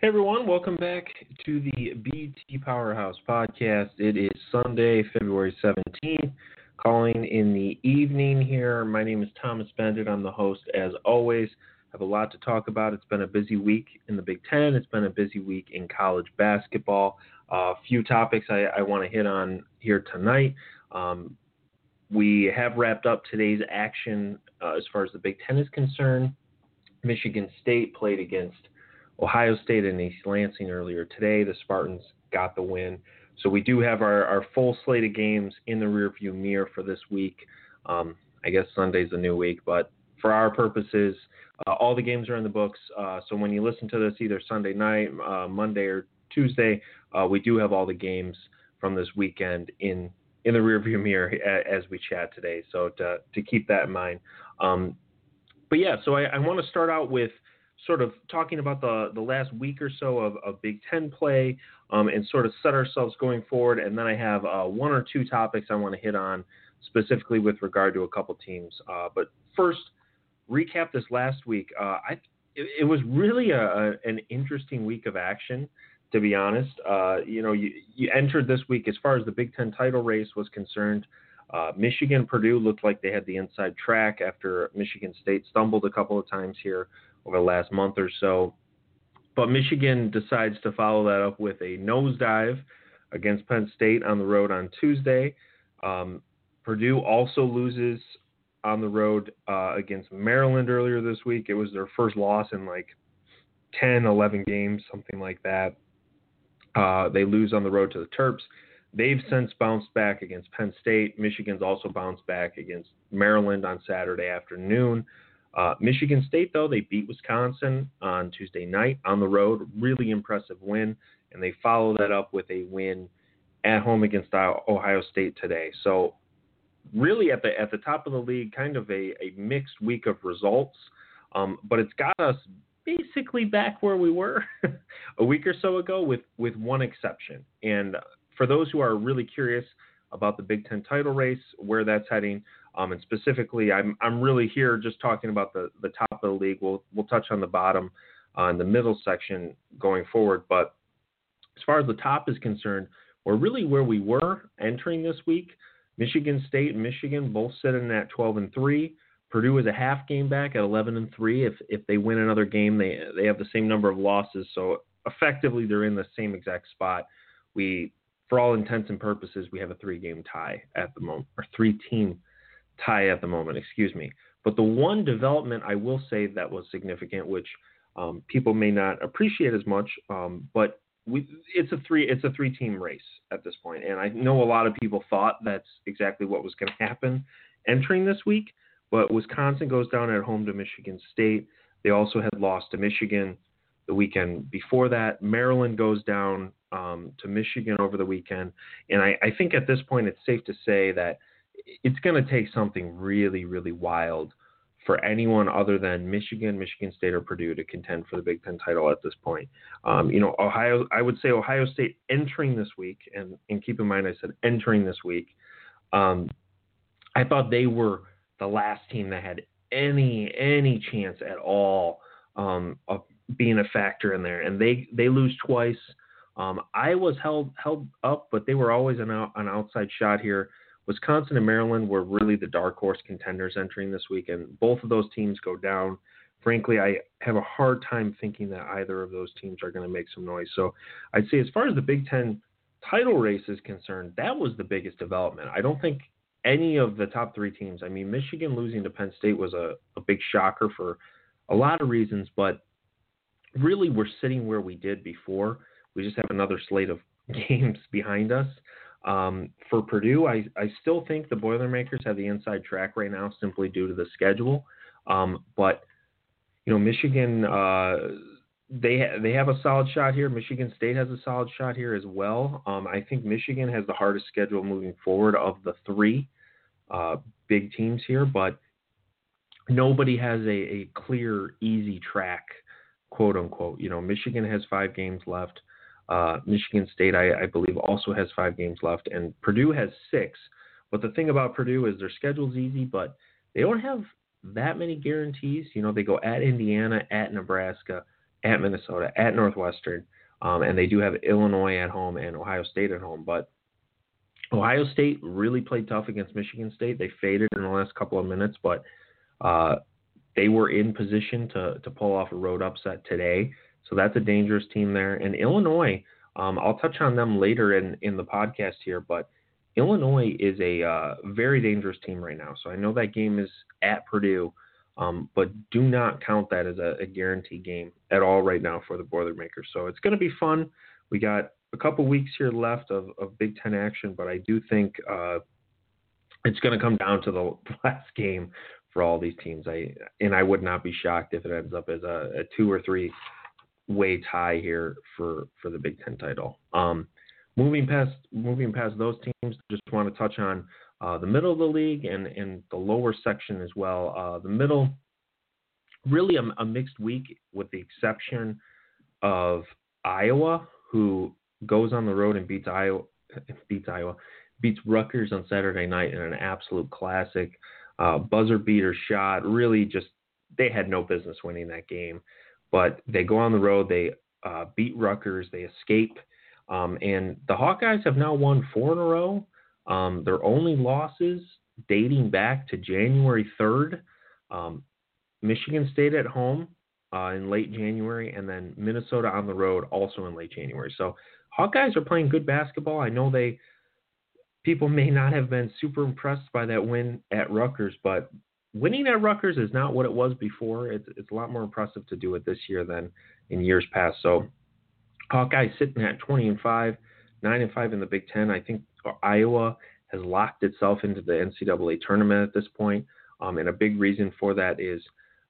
Hey everyone, welcome back to the BT Powerhouse podcast. It is Sunday, February 17th, calling in the evening here. My name is Thomas Beindit. I'm the host as always. I have a lot to talk about. It's been a busy week in the Big Ten. It's been a busy week in college basketball. A uh, few topics I, I want to hit on here tonight. Um, we have wrapped up today's action uh, as far as the Big Ten is concerned. Michigan State played against Ohio State and East Lansing earlier today. The Spartans got the win. So we do have our, our full slate of games in the rearview mirror for this week. Um, I guess Sunday's a new week, but for our purposes, uh, all the games are in the books. Uh, so when you listen to this either Sunday night, uh, Monday, or Tuesday, uh, we do have all the games from this weekend in in the rearview mirror as we chat today. So to to keep that in mind. Um, but yeah, so I, I want to start out with sort of talking about the, the last week or so of, of Big Ten play um, and sort of set ourselves going forward. And then I have uh, one or two topics I want to hit on specifically with regard to a couple teams. Uh, but first, recap this last week. Uh, I, it, it, was really a, a, an interesting week of action, to be honest. Uh, you know, you, you entered this week as far as the Big Ten title race was concerned. Uh, Michigan, Purdue looked like they had the inside track after Michigan State stumbled a couple of times here over the last month or so. But Michigan decides to follow that up with a nosedive against Penn State on the road on Tuesday. Um, Purdue also loses on the road uh, against Maryland earlier this week. It was their first loss in like 10, 11 games, something like that. Uh, they lose on the road to the Terps. They've since bounced back against Penn State. Michigan's also bounced back against Maryland on Saturday afternoon. Uh, Michigan State, though, they beat Wisconsin on Tuesday night on the road. Really impressive win. And they follow that up with a win at home against Ohio State today. So, really at the at the top of the league, kind of a, a mixed week of results. Um, but it's got us basically back where we were a week or so ago, with with one exception. And for those who are really curious about the Big Ten title race, where that's heading, um, and specifically, I'm I'm really here just talking about the the top of the league. We'll we'll touch on the bottom, uh, the middle section going forward. But as far as the top is concerned, we're really where we were entering this week. Michigan State and Michigan both sitting at 12 and three. Purdue is a half game back at 11 and three. If if they win another game, they they have the same number of losses. So effectively, they're in the same exact spot. We, for all intents and purposes, we have a three game tie at the moment, or three team tie at the moment, excuse me. But the one development I will say that was significant, which um, people may not appreciate as much, um, but we, it's a three it's a three team race at this point, and I know a lot of people thought that's exactly what was going to happen entering this week. But Wisconsin goes down at home to Michigan State. They also had lost to Michigan the weekend before that. Maryland goes down um, to Michigan over the weekend, and I, I think at this point it's safe to say that it's going to take something really, really wild for anyone other than Michigan, Michigan State, or Purdue to contend for the Big Ten title at this point. Um, you know, Ohio, I would say Ohio State entering this week, and, and keep in mind I said entering this week, um, I thought they were the last team that had any any chance at all um, of being a factor in there, and they they lose twice. Um, I was held held up, but they were always an an outside shot here. Wisconsin and Maryland were really the dark horse contenders entering this week, and both of those teams go down. Frankly, I have a hard time thinking that either of those teams are going to make some noise. So I'd say, as far as the Big Ten title race is concerned, that was the biggest development. I don't think any of the top three teams, I mean, Michigan losing to Penn State was a, a big shocker for a lot of reasons, but really we're sitting where we did before. We just have another slate of games behind us. Um, for Purdue, I, I still think the Boilermakers have the inside track right now simply due to the schedule. Um, but, you know, Michigan, uh, they, ha- they have a solid shot here. Michigan State has a solid shot here as well. Um, I think Michigan has the hardest schedule moving forward of the three uh, big teams here, but nobody has a, a clear, easy track, quote unquote. You know, Michigan has five games left. Uh, Michigan State, I, I, believe, also has five games left, and Purdue has six. But the thing about Purdue is their schedule's easy, but they don't have that many guarantees. You know, they go at Indiana, at Nebraska, at Minnesota, at Northwestern, um, and they do have Illinois at home and Ohio State at home. But Ohio State really played tough against Michigan State. They faded in the last couple of minutes, but uh, they were in position to to pull off a road upset today. So that's a dangerous team there. And Illinois, um, I'll touch on them later in in the podcast here, but Illinois is a uh, very dangerous team right now. So I know that game is at Purdue. Um, but do not count that as a, a guaranteed game at all right now for the Boilermakers. So it's going to be fun. We got a couple weeks here left of, of Big Ten action, but I do think uh, it's going to come down to the last game for all these teams. I and I would not be shocked if it ends up as a, a two or three way tie here for for the Big Ten title. Um, moving past moving past those teams, just want to touch on uh, the middle of the league and, and the lower section as well. Uh, the middle, really a, a, mixed week with the exception of Iowa, who goes on the road and beats Iowa, beats Iowa, beats Rutgers on Saturday night in an absolute classic uh, buzzer beater shot. Really, just they had no business winning that game, but they go on the road, they uh, beat Rutgers, they escape, um, and the Hawkeyes have now won four in a row. Um, their only losses dating back to January 3rd, um, Michigan State at home uh, in late January, and then Minnesota on the road also in late January. So Hawkeyes are playing good basketball. I know they people may not have been super impressed by that win at Rutgers, but winning at Rutgers is not what it was before. It's it's a lot more impressive to do it this year than in years past. So Hawkeyes sitting at 20 and five, nine and five in the Big Ten. I think Iowa has locked itself into the NCAA tournament at this point. Um, and a big reason for that is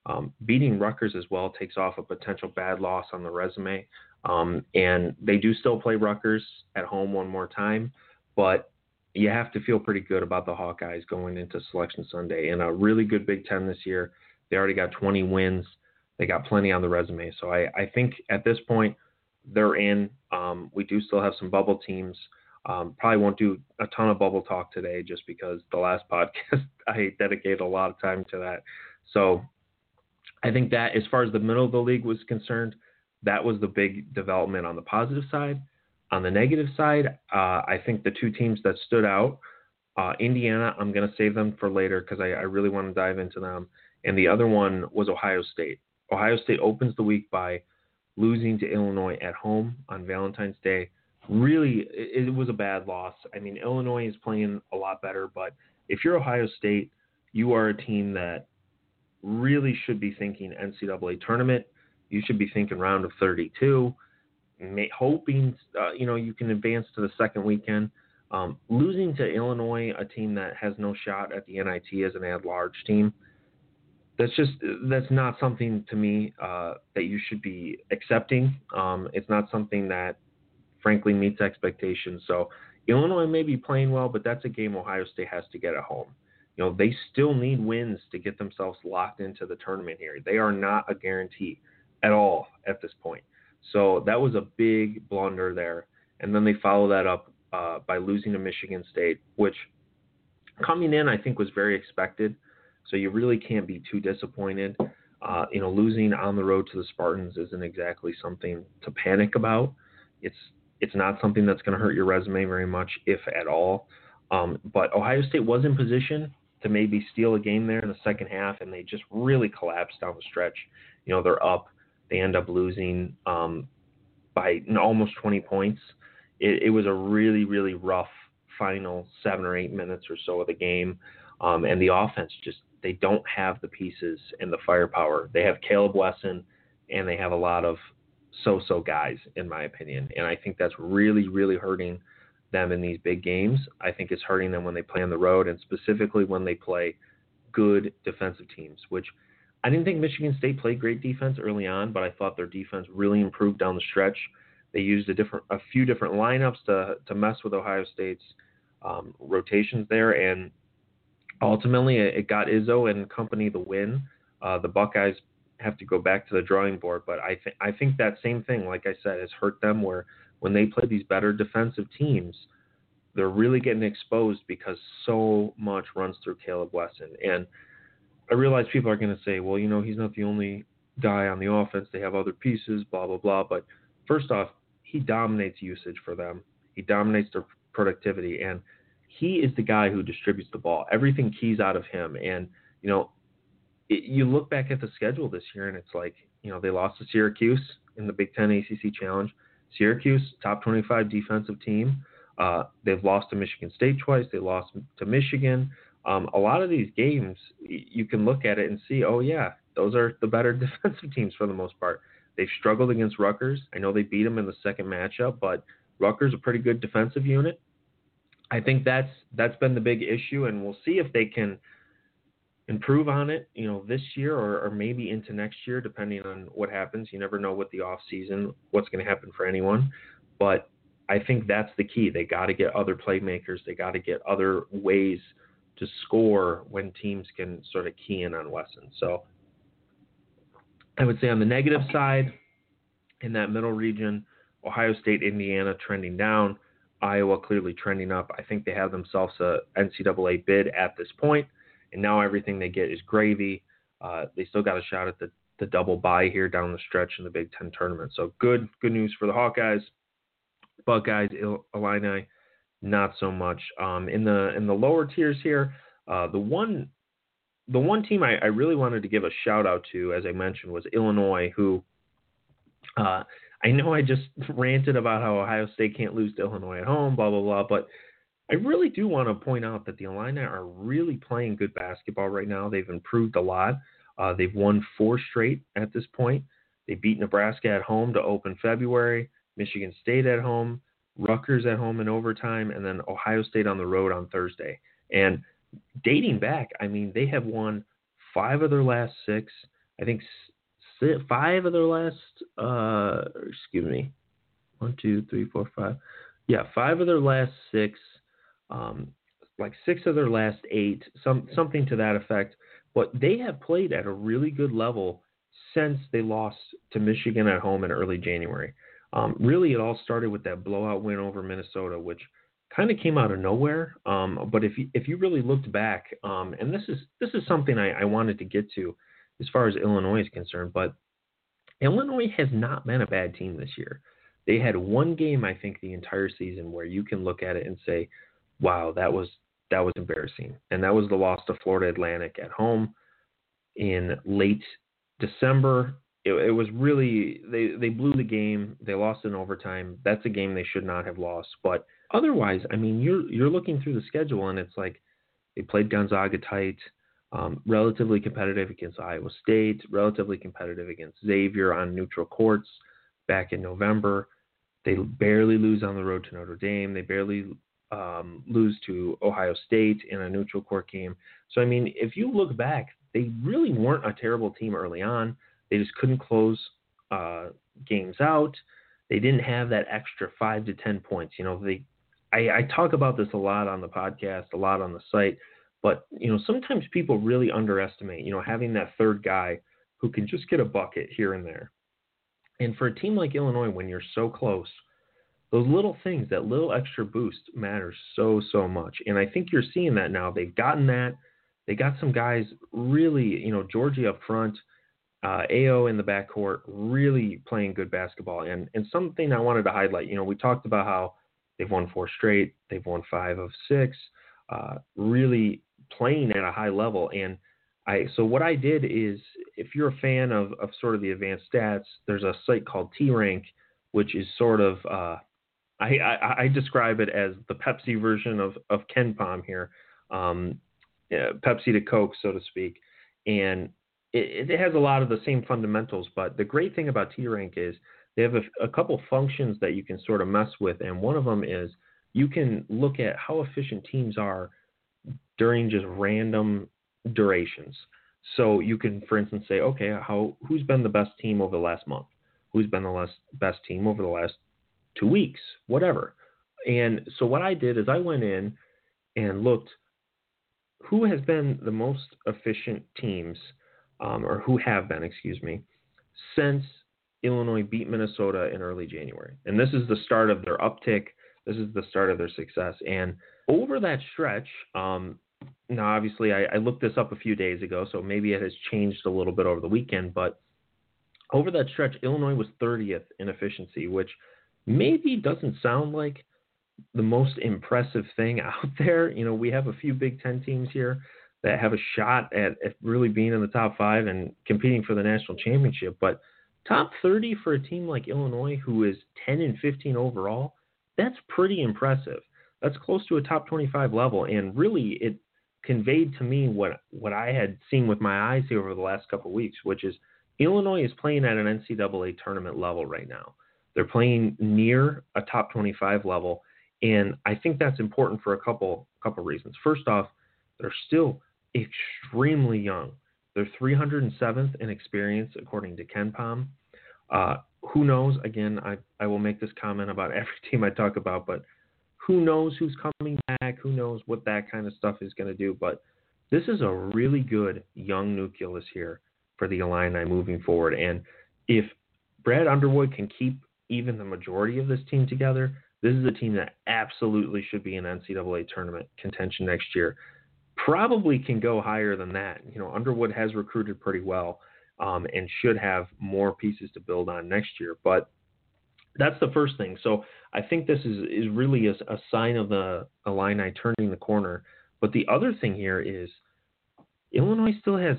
um, beating Rutgers as well takes off a potential bad loss on the resume. Um, and they do still play Rutgers at home one more time, but you have to feel pretty good about the Hawkeyes going into Selection Sunday. And a really good Big Ten this year. They already got 20 wins. They got plenty on the resume. So I, I think at this point they're in. Um, we do still have some bubble teams um, probably won't do a ton of bubble talk today just because the last podcast I dedicated a lot of time to that. So I think that as far as the middle of the league was concerned, that was the big development on the positive side. On the negative side, uh, I think the two teams that stood out, uh, Indiana, I'm going to save them for later because I, I really want to dive into them. And the other one was Ohio State. Ohio State opens the week by losing to Illinois at home on Valentine's Day really it, it was a bad loss. I mean, Illinois is playing a lot better, but if you're Ohio State, you are a team that really should be thinking NCAA tournament. You should be thinking round of 32, may, hoping uh, you know you can advance to the second weekend. Um, losing to Illinois, a team that has no shot at the NIT as an at-large team, that's just that's not something to me uh, that you should be accepting. Um, it's not something that frankly meets expectations. So Illinois may be playing well, but that's a game Ohio State has to get at home. You know, they still need wins to get themselves locked into the tournament here. They are not a guarantee at all at this point. So that was a big blunder there. And then they follow that up uh, by losing to Michigan State, which coming in I think was very expected. So you really can't be too disappointed. Uh, you know, losing on the road to the Spartans isn't exactly something to panic about. It's it's not something that's going to hurt your resume very much, if at all. Um, but Ohio State was in position to maybe steal a game there in the second half, and they just really collapsed down the stretch. You know, they're up, they end up losing um, by almost 20 points. It, it, was a really, really rough final seven or eight minutes or so of the game, um, and the offense just they don't have the pieces and the firepower. They have Caleb Wesson, and they have a lot of so-so guys, in my opinion. And I think that's really, really hurting them in these big games. I think it's hurting them when they play on the road, and specifically when they play good defensive teams. Which I didn't think Michigan State played great defense early on, but I thought their defense really improved down the stretch. They used a different, a few different lineups to to mess with Ohio State's um, rotations there, and ultimately it got Izzo and company the win. Uh, the Buckeyes have to go back to the drawing board. But I think I think that same thing, like I said, has hurt them. Where when they play these better defensive teams, they're really getting exposed because so much runs through Caleb Wesson. And I realize people are going to say, well, you know, he's not the only guy on the offense. They have other pieces, blah blah blah. But first off, he dominates usage for them. He dominates their productivity, and he is the guy who distributes the ball. Everything keys out of him, and you know, it, you look back at the schedule this year, and it's like you know they lost to Syracuse in the Big Ten ACC Challenge. Syracuse, top 25 defensive team. Uh, they've lost to Michigan State twice. They lost to Michigan. Um, a lot of these games, you can look at it and see, oh yeah, those are the better defensive teams for the most part. They've struggled against Rutgers. I know they beat them in the second matchup, but Rutgers a pretty good defensive unit. I think that's that's been the big issue, and we'll see if they can improve on it, you know, this year or, or maybe into next year, depending on what happens. You never know what the off season, what's going to happen for anyone, but I think that's the key. They got to get other playmakers. They got to get other ways to score when teams can sort of key in on Wesson. So I would say on the negative side, in that middle region, Ohio State, Indiana trending down, Iowa clearly trending up. I think they have themselves a NCAA bid at this point, and now everything they get is gravy. Uh, they still got a shot at the, the double bye here down the stretch in the Big Ten tournament. So good good news for the Hawkeyes. Buckeyes, Illini, not so much. Um, in the in the lower tiers here, uh, the one the one team I, I, really wanted to give a shout out to, as I mentioned, was Illinois, who uh, I know I just ranted about how Ohio State can't lose to Illinois at home, blah blah blah, but I really do want to point out that the Illini are really playing good basketball right now. They've improved a lot. Uh, they've won four straight at this point. They beat Nebraska at home to open February. Michigan State at home, Rutgers at home in overtime, and then Ohio State on the road on Thursday. And dating back, I mean, they have won five of their last six. I think five of their last, uh, excuse me, one, two, three, four, five. Yeah, five of their last six, um, like six of their last eight, some something to that effect. But they have played at a really good level since they lost to Michigan at home in early January. Um, really, it all started with that blowout win over Minnesota, which kind of came out of nowhere. Um, but if you, if you really looked back, um, and this is this is something I, I, wanted to get to as far as Illinois is concerned, but Illinois has not been a bad team this year. They had one game, I think, the entire season where you can look at it and say, "Wow, that was that was embarrassing," and that was the loss to Florida Atlantic at home in late December it, it, was really they they blew the game. They lost in overtime. That's a game they should not have lost. But otherwise, I mean, you're you're looking through the schedule and it's like they played Gonzaga tight, um, relatively competitive against Iowa State, relatively competitive against Xavier on neutral courts back in November. They barely lose on the road to Notre Dame. They barely um, lose to Ohio State in a neutral court game. So I mean, if you look back, they really weren't a terrible team early on. They just couldn't close uh, games out. They didn't have that extra five to ten points. You know, they. I, I talk about this a lot on the podcast, a lot on the site, but you know, sometimes people really underestimate. You know, having that third guy who can just get a bucket here and there. And for a team like Illinois, when you're so close, those little things, that little extra boost matters so, so much. And I think you're seeing that now. They've gotten that. They got some guys really, you know, Giorgi up front, uh, Ayo in the backcourt really playing good basketball. And and something I wanted to highlight, you know, we talked about how they've won four straight, they've won five of six, uh, really playing at a high level. And I so what I did is, if you're a fan of of sort of the advanced stats, there's a site called T Rank, which is sort of uh, I, I, I describe it as the Pepsi version of of KenPom here, um, yeah, Pepsi to Coke, so to speak. And it, it, has a lot of the same fundamentals, but the great thing about T-Rank is they have a, a couple functions that you can sort of mess with, and one of them is you can look at how efficient teams are during just random durations. So you can, for instance, say, okay, how who's been the best team over the last month? Who's been the last, best team over the last two weeks? Whatever. And so what I did is I went in and looked who has been the most efficient teams um, or who have been, excuse me, since Illinois beat Minnesota in early January. And this is the start of their uptick. This is the start of their success. And over that stretch, um, now obviously I, I, looked this up a few days ago, so maybe it has changed a little bit over the weekend, but over that stretch, Illinois was 30th in efficiency, which maybe doesn't sound like the most impressive thing out there. You know, we have a few Big Ten teams here that have a shot at, at really being in the top five and competing for the national championship, but top 30 for a team like Illinois, who is 10 and 15 overall, that's pretty impressive. That's close to a top 25 level, and really it conveyed to me what what I had seen with my eyes here over the last couple of weeks, which is Illinois is playing at an NCAA tournament level right now. They're playing near a top 25 level, and I think that's important for a couple couple reasons. First off, they're still extremely young. They're 307th in experience according to KenPom. Uh, who knows? Again, I, I will make this comment about every team I talk about, but who knows who's coming back? Who knows what that kind of stuff is going to do? But this is a really good young nucleus here for the Illini moving forward. And if Brad Underwood can keep even the majority of this team together, this is a team that absolutely should be in NCAA tournament contention next year. Probably can go higher than that. You know, Underwood has recruited pretty well um, and should have more pieces to build on next year. But that's the first thing. So I think this is is really a, a sign of the Illini turning the corner. But the other thing here is Illinois still has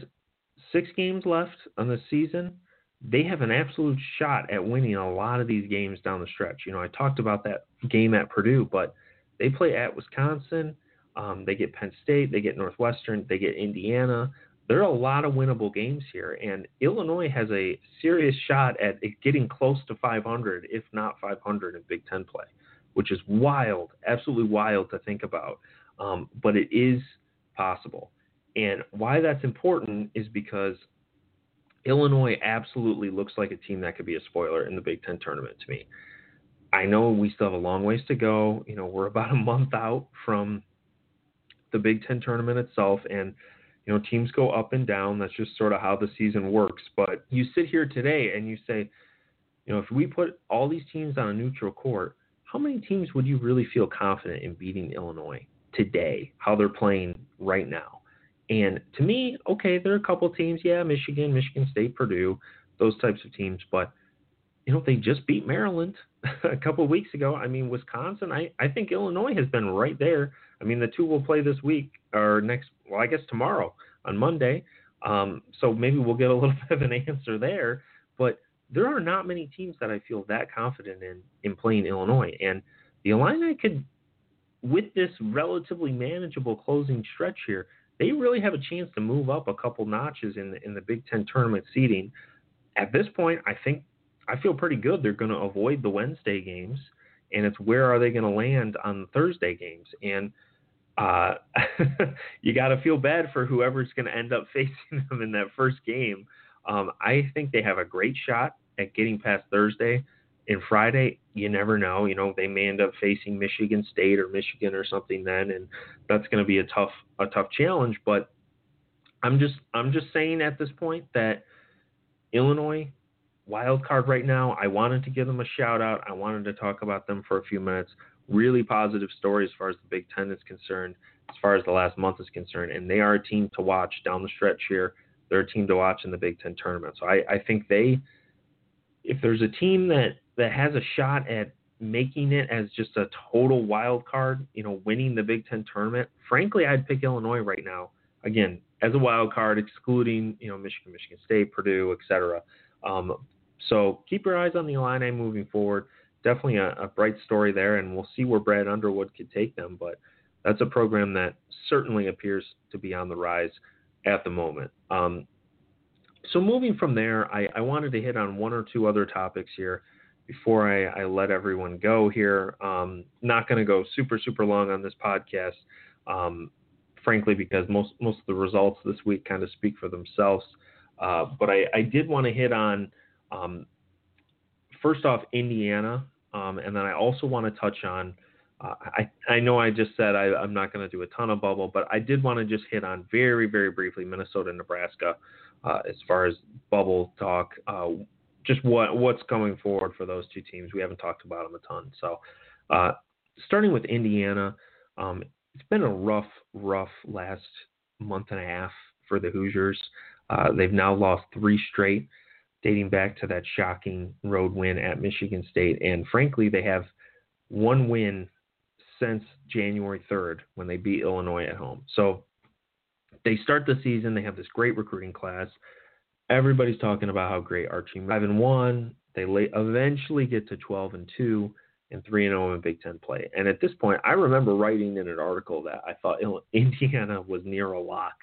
six games left on the season, they have an absolute shot at winning a lot of these games down the stretch. You know, I talked about that game at Purdue, but they play at Wisconsin. Um, they get Penn State, they get Northwestern, they get Indiana. There are a lot of winnable games here, and Illinois has a serious shot at getting close to 500, if not 500, in Big Ten play, which is wild, absolutely wild to think about. Um, but it is possible. And why that's important is because Illinois absolutely looks like a team that could be a spoiler in the Big Ten tournament to me. I know we still have a long ways to go. You know, we're about a month out from the Big Ten tournament itself, and you know, teams go up and down. That's just sort of how the season works. But you sit here today and you say, you know, if we put all these teams on a neutral court, how many teams would you really feel confident in beating Illinois today? How they're playing right now? And to me, okay, there are a couple teams, yeah, Michigan, Michigan State, Purdue, those types of teams, but you know, they just beat Maryland a couple weeks ago. I mean, Wisconsin, I, I think Illinois has been right there. I mean, the two will play this week or next, well, I guess tomorrow on Monday. Um, so maybe we'll get a little bit of an answer there. But there are not many teams that I feel that confident in in playing Illinois. And the Illini could, with this relatively manageable closing stretch here, they really have a chance to move up a couple notches in the, in the Big Ten tournament seeding. At this point, I think I feel pretty good. They're going to avoid the Wednesday games, and it's where are they going to land on the Thursday games? And uh, you got to feel bad for whoever's going to end up facing them in that first game. Um, I think they have a great shot at getting past Thursday and Friday, you never know. You know, they may end up facing Michigan State or Michigan or something then, and that's going to be a tough a tough challenge. But I'm just I'm just saying at this point that Illinois wild card right now. I wanted to give them a shout out. I wanted to talk about them for a few minutes. Really positive story as far as the Big Ten is concerned, as far as the last month is concerned, and they are a team to watch down the stretch here. They're a team to watch in the Big Ten tournament. So I, I think they, if there's a team that that has a shot at making it as just a total wild card, you know, winning the Big Ten tournament, frankly, I'd pick Illinois right now. Again, as a wild card, excluding you know Michigan, Michigan State, Purdue, etc. Um, so keep your eyes on the Illini moving forward. Definitely a, a, bright story there, and we'll see where Brad Underwood could take them. But that's a program that certainly appears to be on the rise at the moment. Um, so moving from there, I, I, wanted to hit on one or two other topics here before I, I let everyone go here. Um, not going to go super super long on this podcast, um, frankly, because most most of the results this week kind of speak for themselves. Uh, but I, I did want to hit on um, first off Indiana, um, and then I also want to touch on. Uh, I, I know I just said I, am not going to do a ton of bubble, but I did want to just hit on very, very briefly Minnesota, Nebraska, uh, as far as bubble talk. Uh, just what what's going forward for those two teams. We haven't talked about them a ton. So, uh, starting with Indiana, um, it's been a rough, rough last month and a half for the Hoosiers. Uh, they've now lost three straight. dating back to that shocking road win at Michigan State. And frankly, they have one win since January 3rd when they beat Illinois at home. So they start the season, they have this great recruiting class. Everybody's talking about how great Archie 5 and 1. They eventually get to 12 and 2 and 3 and 0 in Big 10 play. And at this point, I remember writing in an article that I thought Indiana was near a lock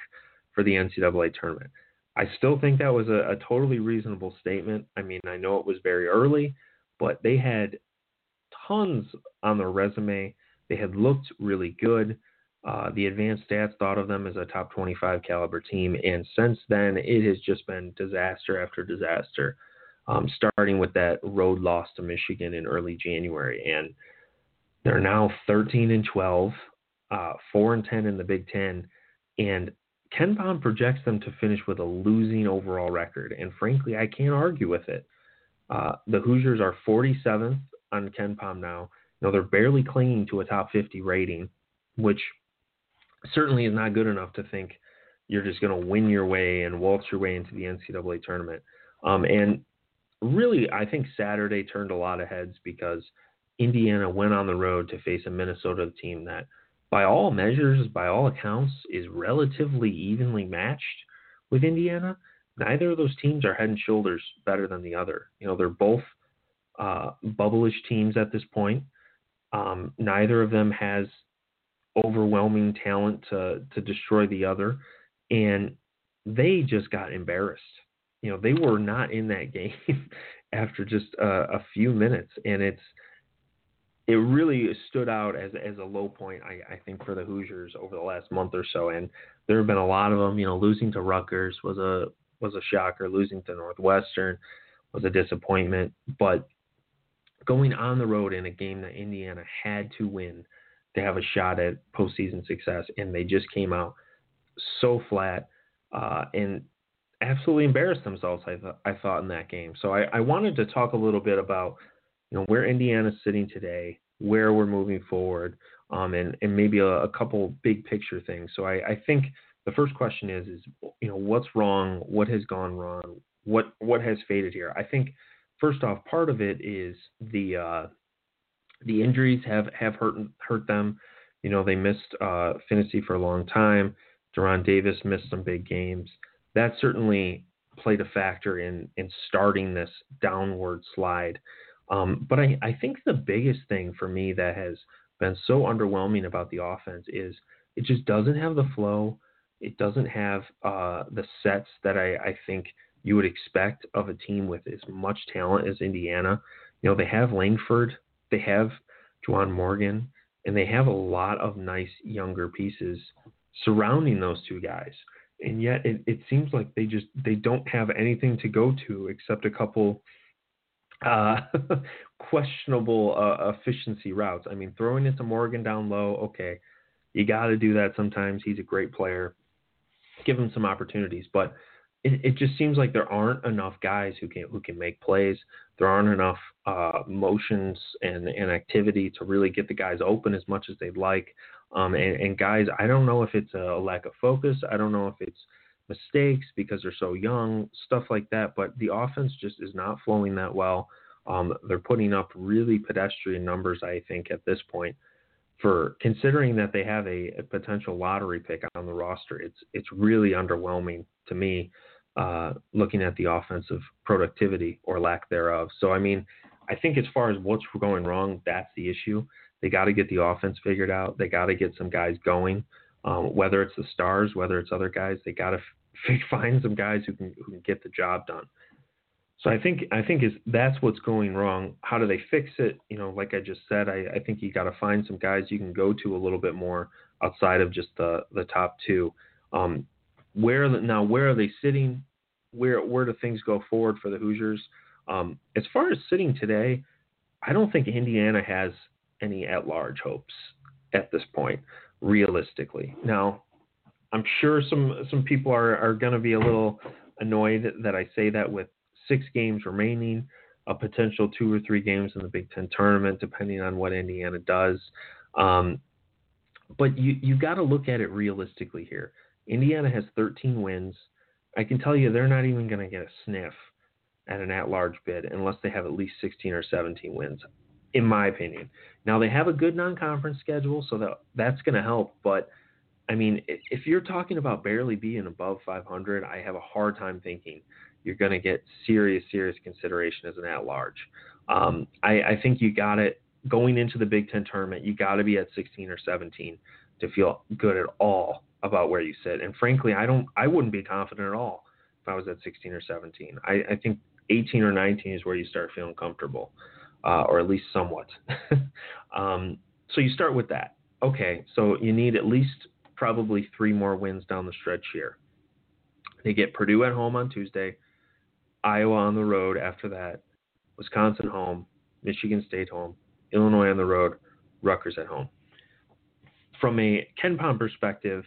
for the NCAA tournament. I still think that was a, a totally reasonable statement. I mean, I know it was very early, but they had tons on their resume. They had looked really good. Uh, the advanced stats thought of them as a top 25 caliber team, and since then it has just been disaster after disaster. Um, starting with that road loss to Michigan in early January, and they're now 13 and 12, uh, four and 10 in the Big Ten, and KenPom projects them to finish with a losing overall record, and frankly, I can't argue with it. Uh, the Hoosiers are 47th on KenPom now. You know, they're barely clinging to a top 50 rating, which certainly is not good enough to think you're just going to win your way and waltz your way into the NCAA tournament. Um, and really, I think Saturday turned a lot of heads because Indiana went on the road to face a Minnesota team that – by all measures, by all accounts, is relatively evenly matched with Indiana. Neither of those teams are head and shoulders better than the other. You know, they're both uh, bubblish teams at this point. Um, neither of them has overwhelming talent to to destroy the other, and they just got embarrassed. You know, they were not in that game after just a few minutes, and it's it really stood out as as a low point, I, I think, for the Hoosiers over the last month or so. And there have been a lot of them. You know, losing to Rutgers was a was a shocker. Losing to Northwestern was a disappointment. But going on the road in a game that Indiana had to win to have a shot at postseason success, and they just came out so flat uh, and absolutely embarrassed themselves. I, th- I thought in that game. So I, I wanted to talk a little bit about you know where Indiana's sitting today, where we're moving forward, um, and and maybe a, a, couple big picture things. So I, I think the first question is is you know what's wrong, what has gone wrong, what what has faded here. I think first off, part of it is the uh, the injuries have have hurt hurt them. You know they missed uh, Phinisee for a long time. De'Ron Davis missed some big games. That certainly played a factor in in starting this downward slide. Um, but I, I think the biggest thing for me that has been so underwhelming about the offense is it just doesn't have the flow. It doesn't have uh, the sets that I, I think you would expect of a team with as much talent as Indiana. You know, they have Langford, they have Juwan Morgan, and they have a lot of nice younger pieces surrounding those two guys. And yet it, it seems like they just they don't have anything to go to except a couple uh, questionable uh, efficiency routes. I mean, throwing it to Morgan down low, okay, you got to do that sometimes. He's a great player. Give him some opportunities, but it, it, just seems like there aren't enough guys who can who can make plays. There aren't enough uh, motions and, and activity to really get the guys open as much as they'd like. Um, and, and guys, I don't know if it's a lack of focus. I don't know if it's mistakes because they're so young, stuff like that. But the offense just is not flowing that well. Um, they're putting up really pedestrian numbers, I think, at this point. For considering that they have a, a potential lottery pick on the roster, it's it's really underwhelming to me. Uh, looking at the offensive productivity or lack thereof. So I mean, I think as far as what's going wrong, that's the issue. They got to get the offense figured out. They got to get some guys going. Um, whether it's the stars, whether it's other guys, they got to find some guys who can who can get the job done. So I think I think is that's what's going wrong. How do they fix it? You know, like I just said, I, I think you got to find some guys you can go to a little bit more outside of just the the top two. Um, where now where are they sitting? Where where do things go forward for the Hoosiers? Um, as far as sitting today, I don't think Indiana has any at large hopes at this point, realistically. Now, I'm sure some some people are are going to be a little annoyed that I say that with six games remaining, a potential two or three games in the Big Ten tournament, depending on what Indiana does. Um, but you you got to look at it realistically here. Indiana has 13 wins. I can tell you they're not even going to get a sniff at an at-large bid unless they have at least 16 or 17 wins, in my opinion. Now they have a good non-conference schedule, so that that's going to help. But I mean, if you're talking about barely being above 500, I have a hard time thinking you're going to get serious, serious consideration as an at-large. Um, I, I think you got it going into the Big Ten tournament. You got to be at 16 or 17 to feel good at all about where you sit. And frankly, I don't, I wouldn't be confident at all if I was at 16 or 17. I, I think 18 or 19 is where you start feeling comfortable, uh, or at least somewhat. um, so you start with that. Okay, so you need at least probably three more wins down the stretch here. They get Purdue at home on Tuesday, Iowa on the road after that, Wisconsin home, Michigan State home, Illinois on the road, Rutgers at home. From a KenPom perspective,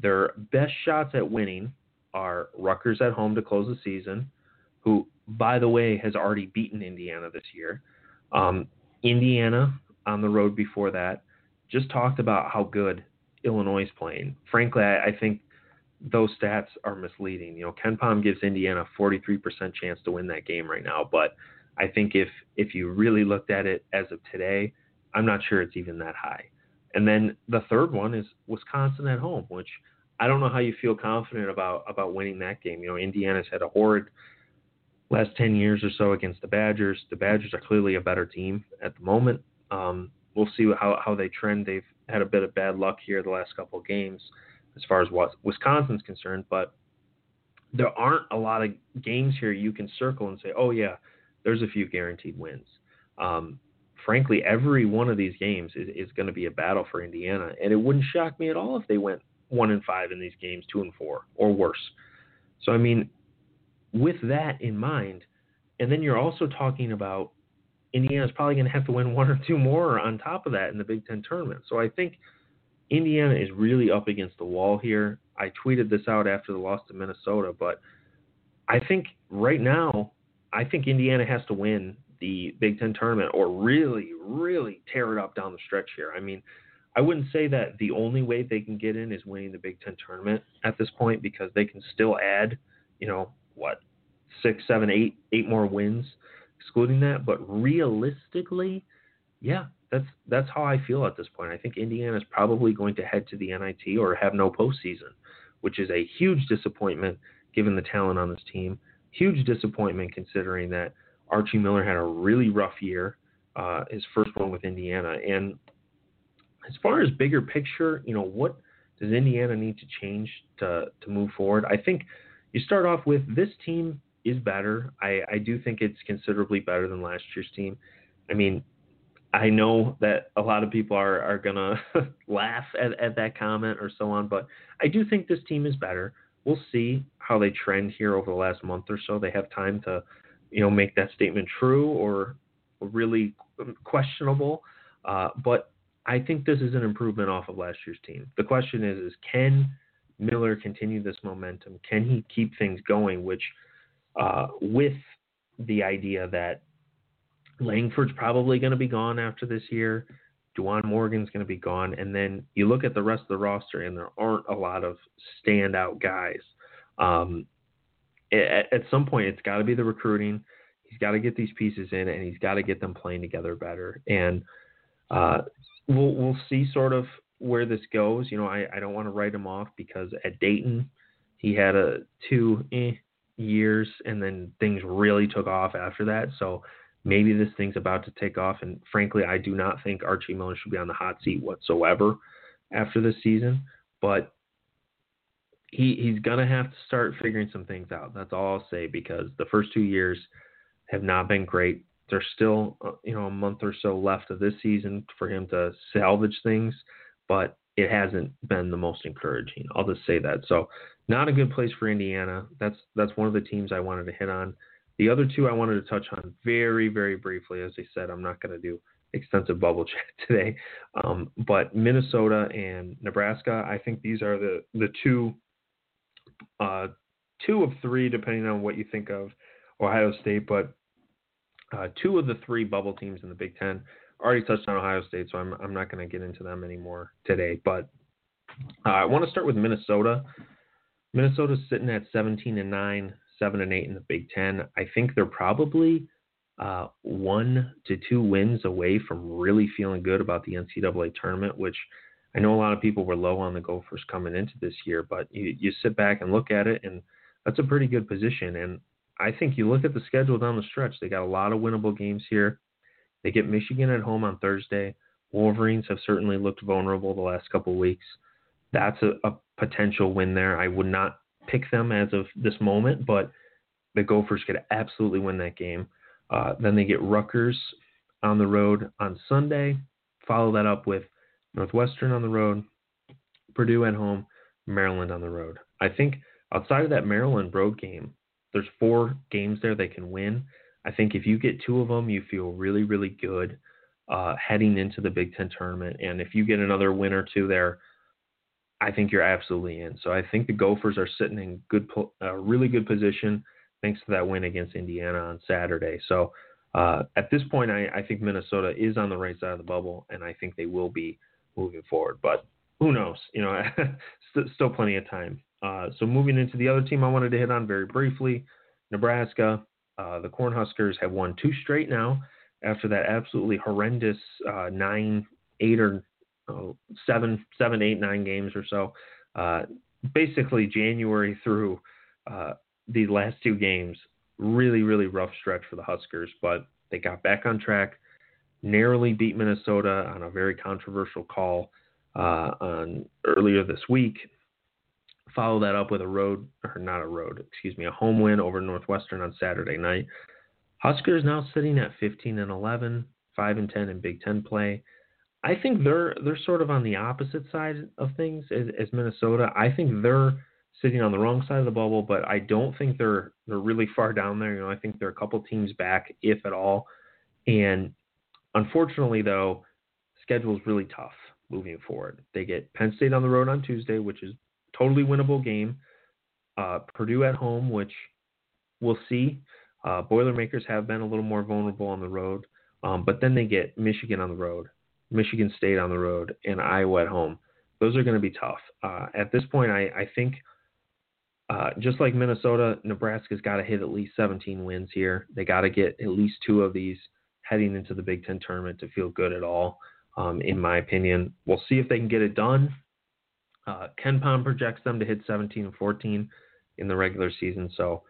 their best shots at winning are Rutgers at home to close the season, who, by the way, has already beaten Indiana this year. Um, Indiana on the road before that just talked about how good Illinois is playing. Frankly, I, I think those stats are misleading. You know, KenPom gives Indiana a 43% chance to win that game right now, but I think if if you really looked at it as of today, I'm not sure it's even that high. And then the third one is Wisconsin at home, which I don't know how you feel confident about about winning that game. You know, Indiana's had a horrid last 10 years or so against the Badgers. The Badgers are clearly a better team at the moment. Um, we'll see how, how they trend. They've had a bit of bad luck here the last couple of games as far as what Wisconsin's concerned, but there aren't a lot of games here you can circle and say, oh, yeah, there's a few guaranteed wins. Um, frankly, every one of these games is, is going to be a battle for Indiana, and it wouldn't shock me at all if they went one and five in these games, two and four, or worse. So, I mean, with that in mind, and then you're also talking about Indiana's probably going to have to win one or two more on top of that in the Big Ten tournament. So I think Indiana is really up against the wall here. I tweeted this out after the loss to Minnesota, but I think right now, I think Indiana has to win the Big Ten tournament or really, really tear it up down the stretch here. I mean, I wouldn't say that the only way they can get in is winning the Big Ten tournament at this point because they can still add, you know, what, six, seven, eight, eight more wins, excluding that. But realistically, yeah, that's that's how I feel at this point. I think Indiana is probably going to head to the NIT or have no postseason, which is a huge disappointment given the talent on this team. Huge disappointment considering that Archie Miller had a really rough year, uh, his first one with Indiana. And as far as bigger picture, you know, what does Indiana need to change to to move forward? I think you start off with this team is better. I, I do think it's considerably better than last year's team. I mean, I know that a lot of people are, are going to laugh at, at that comment or so on, but I do think this team is better. We'll see how they trend here over the last month or so. They have time to, you know, make that statement true or really questionable. Uh, but I think this is an improvement off of last year's team. The question is, is can Miller continue this momentum? Can he keep things going? Which, uh, with the idea that Langford's probably going to be gone after this year. Juwan Morgan's going to be gone. And then you look at the rest of the roster, and there aren't a lot of standout guys. Um, at, at some point, it's got to be the recruiting. He's got to get these pieces in, and he's got to get them playing together better. And uh, we'll we'll see sort of where this goes. You know, I, I don't want to write him off because at Dayton, he had a two eh, years, and then things really took off after that. So maybe this thing's about to take off. And frankly, I do not think Archie Miller should be on the hot seat whatsoever after this season. But he he's gonna have to start figuring some things out. That's all I'll say because the first two years have not been great. There's still uh, you know a month or so left of this season for him to salvage things, but it hasn't been the most encouraging. I'll just say that. So not a good place for Indiana. That's that's one of the teams I wanted to hit on. The other two I wanted to touch on very, very briefly. As I said, I'm not going to do extensive bubble chat today, um, but Minnesota and Nebraska. I think these are the the two, uh, two of three, depending on what you think of Ohio State, but uh, two of the three bubble teams in the Big Ten. Already touched on Ohio State, so I'm I'm not going to get into them anymore today. But uh, I want to start with Minnesota. Minnesota's sitting at 17 and 9, seven and eight in the Big Ten. I think they're probably uh, one to two wins away from really feeling good about the NCAA tournament, which I know a lot of people were low on the Gophers coming into this year, but you, you sit back and look at it, and that's a pretty good position. And I think you look at the schedule down the stretch, they got a lot of winnable games here. They get Michigan at home on Thursday. Wolverines have certainly looked vulnerable the last couple of weeks. That's a, a potential win there. I would not pick them as of this moment, but the Gophers could absolutely win that game. Uh, then they get Rutgers on the road on Sunday. Follow that up with Northwestern on the road, Purdue at home, Maryland on the road. I think outside of that Maryland road game, there's four games there they can win. I think if you get two of them, you feel really, really good uh, heading into the Big Ten tournament. And if you get another win or two there, I think you're absolutely in. So I think the Gophers are sitting in good, a really good position thanks to that win against Indiana on Saturday. So uh, at this point, I, I, think Minnesota is on the right side of the bubble, and I think they will be moving forward. But who knows? You know, still plenty of time. Uh, so moving into the other team, I wanted to hit on very briefly, Nebraska. Uh, the Cornhuskers have won two straight now after that absolutely horrendous uh, nine, eight or oh, seven, seven, eight, nine games or so. Uh, basically, January through uh, these last two games, really, really rough stretch for the Huskers, but they got back on track, narrowly beat Minnesota on a very controversial call uh, on earlier this week. Follow that up with a road, or not a road, excuse me, a home win over Northwestern on Saturday night. Huskers now sitting at 15 and 11, 5 and 10 in Big Ten play. I think they're they're sort of on the opposite side of things as, as Minnesota. I think they're sitting on the wrong side of the bubble, but I don't think they're they're really far down there. You know, I think they're a couple teams back, if at all. And unfortunately, though, schedule is really tough moving forward. They get Penn State on the road on Tuesday, which is totally winnable game. Uh, Purdue at home, which we'll see. Uh, Boilermakers have been a little more vulnerable on the road, um, but then they get Michigan on the road, Michigan State on the road, and Iowa at home. Those are going to be tough. Uh, at this point, I, I think – uh, just like Minnesota, Nebraska's got to hit at least 17 wins here. They got to get at least two of these heading into the Big Ten tournament to feel good at all, um, in my opinion. We'll see if they can get it done. Uh, KenPom projects them to hit 17 and 14 in the regular season, so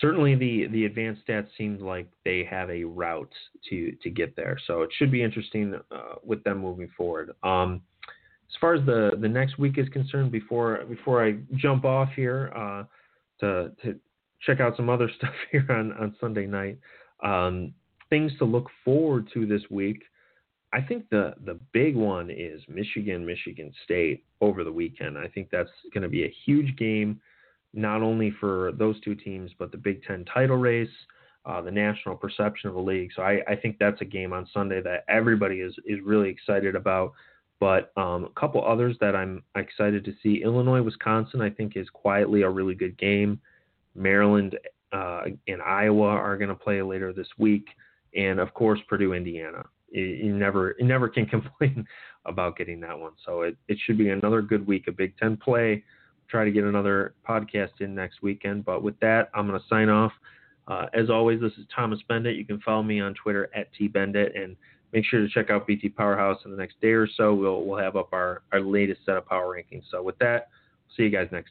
certainly the the advanced stats seem like they have a route to to get there. So it should be interesting uh, with them moving forward. Um, as far as the the next week is concerned, before before I jump off here uh, to to check out some other stuff here on on Sunday night, um, things to look forward to this week. I think the the big one is Michigan Michigan State over the weekend. I think that's going to be a huge game, not only for those two teams, but the Big Ten title race. Uh, the national perception of the league. So I, I, think that's a game on Sunday that everybody is is really excited about. But um, a couple others that I'm excited to see Illinois, Wisconsin, I think is quietly a really good game. Maryland uh, and Iowa are going to play later this week. And of course, Purdue, Indiana. You, never, you never can complain about getting that one. So it, it should be another good week of Big Ten play. Try to get another podcast in next weekend. But with that, I'm going to sign off. Uh, as always, this is Thomas Beindit. You can follow me on Twitter at tbeindit and make sure to check out BT Powerhouse in the next day or so. We'll we'll have up our, our latest set of power rankings. So with that, see you guys next.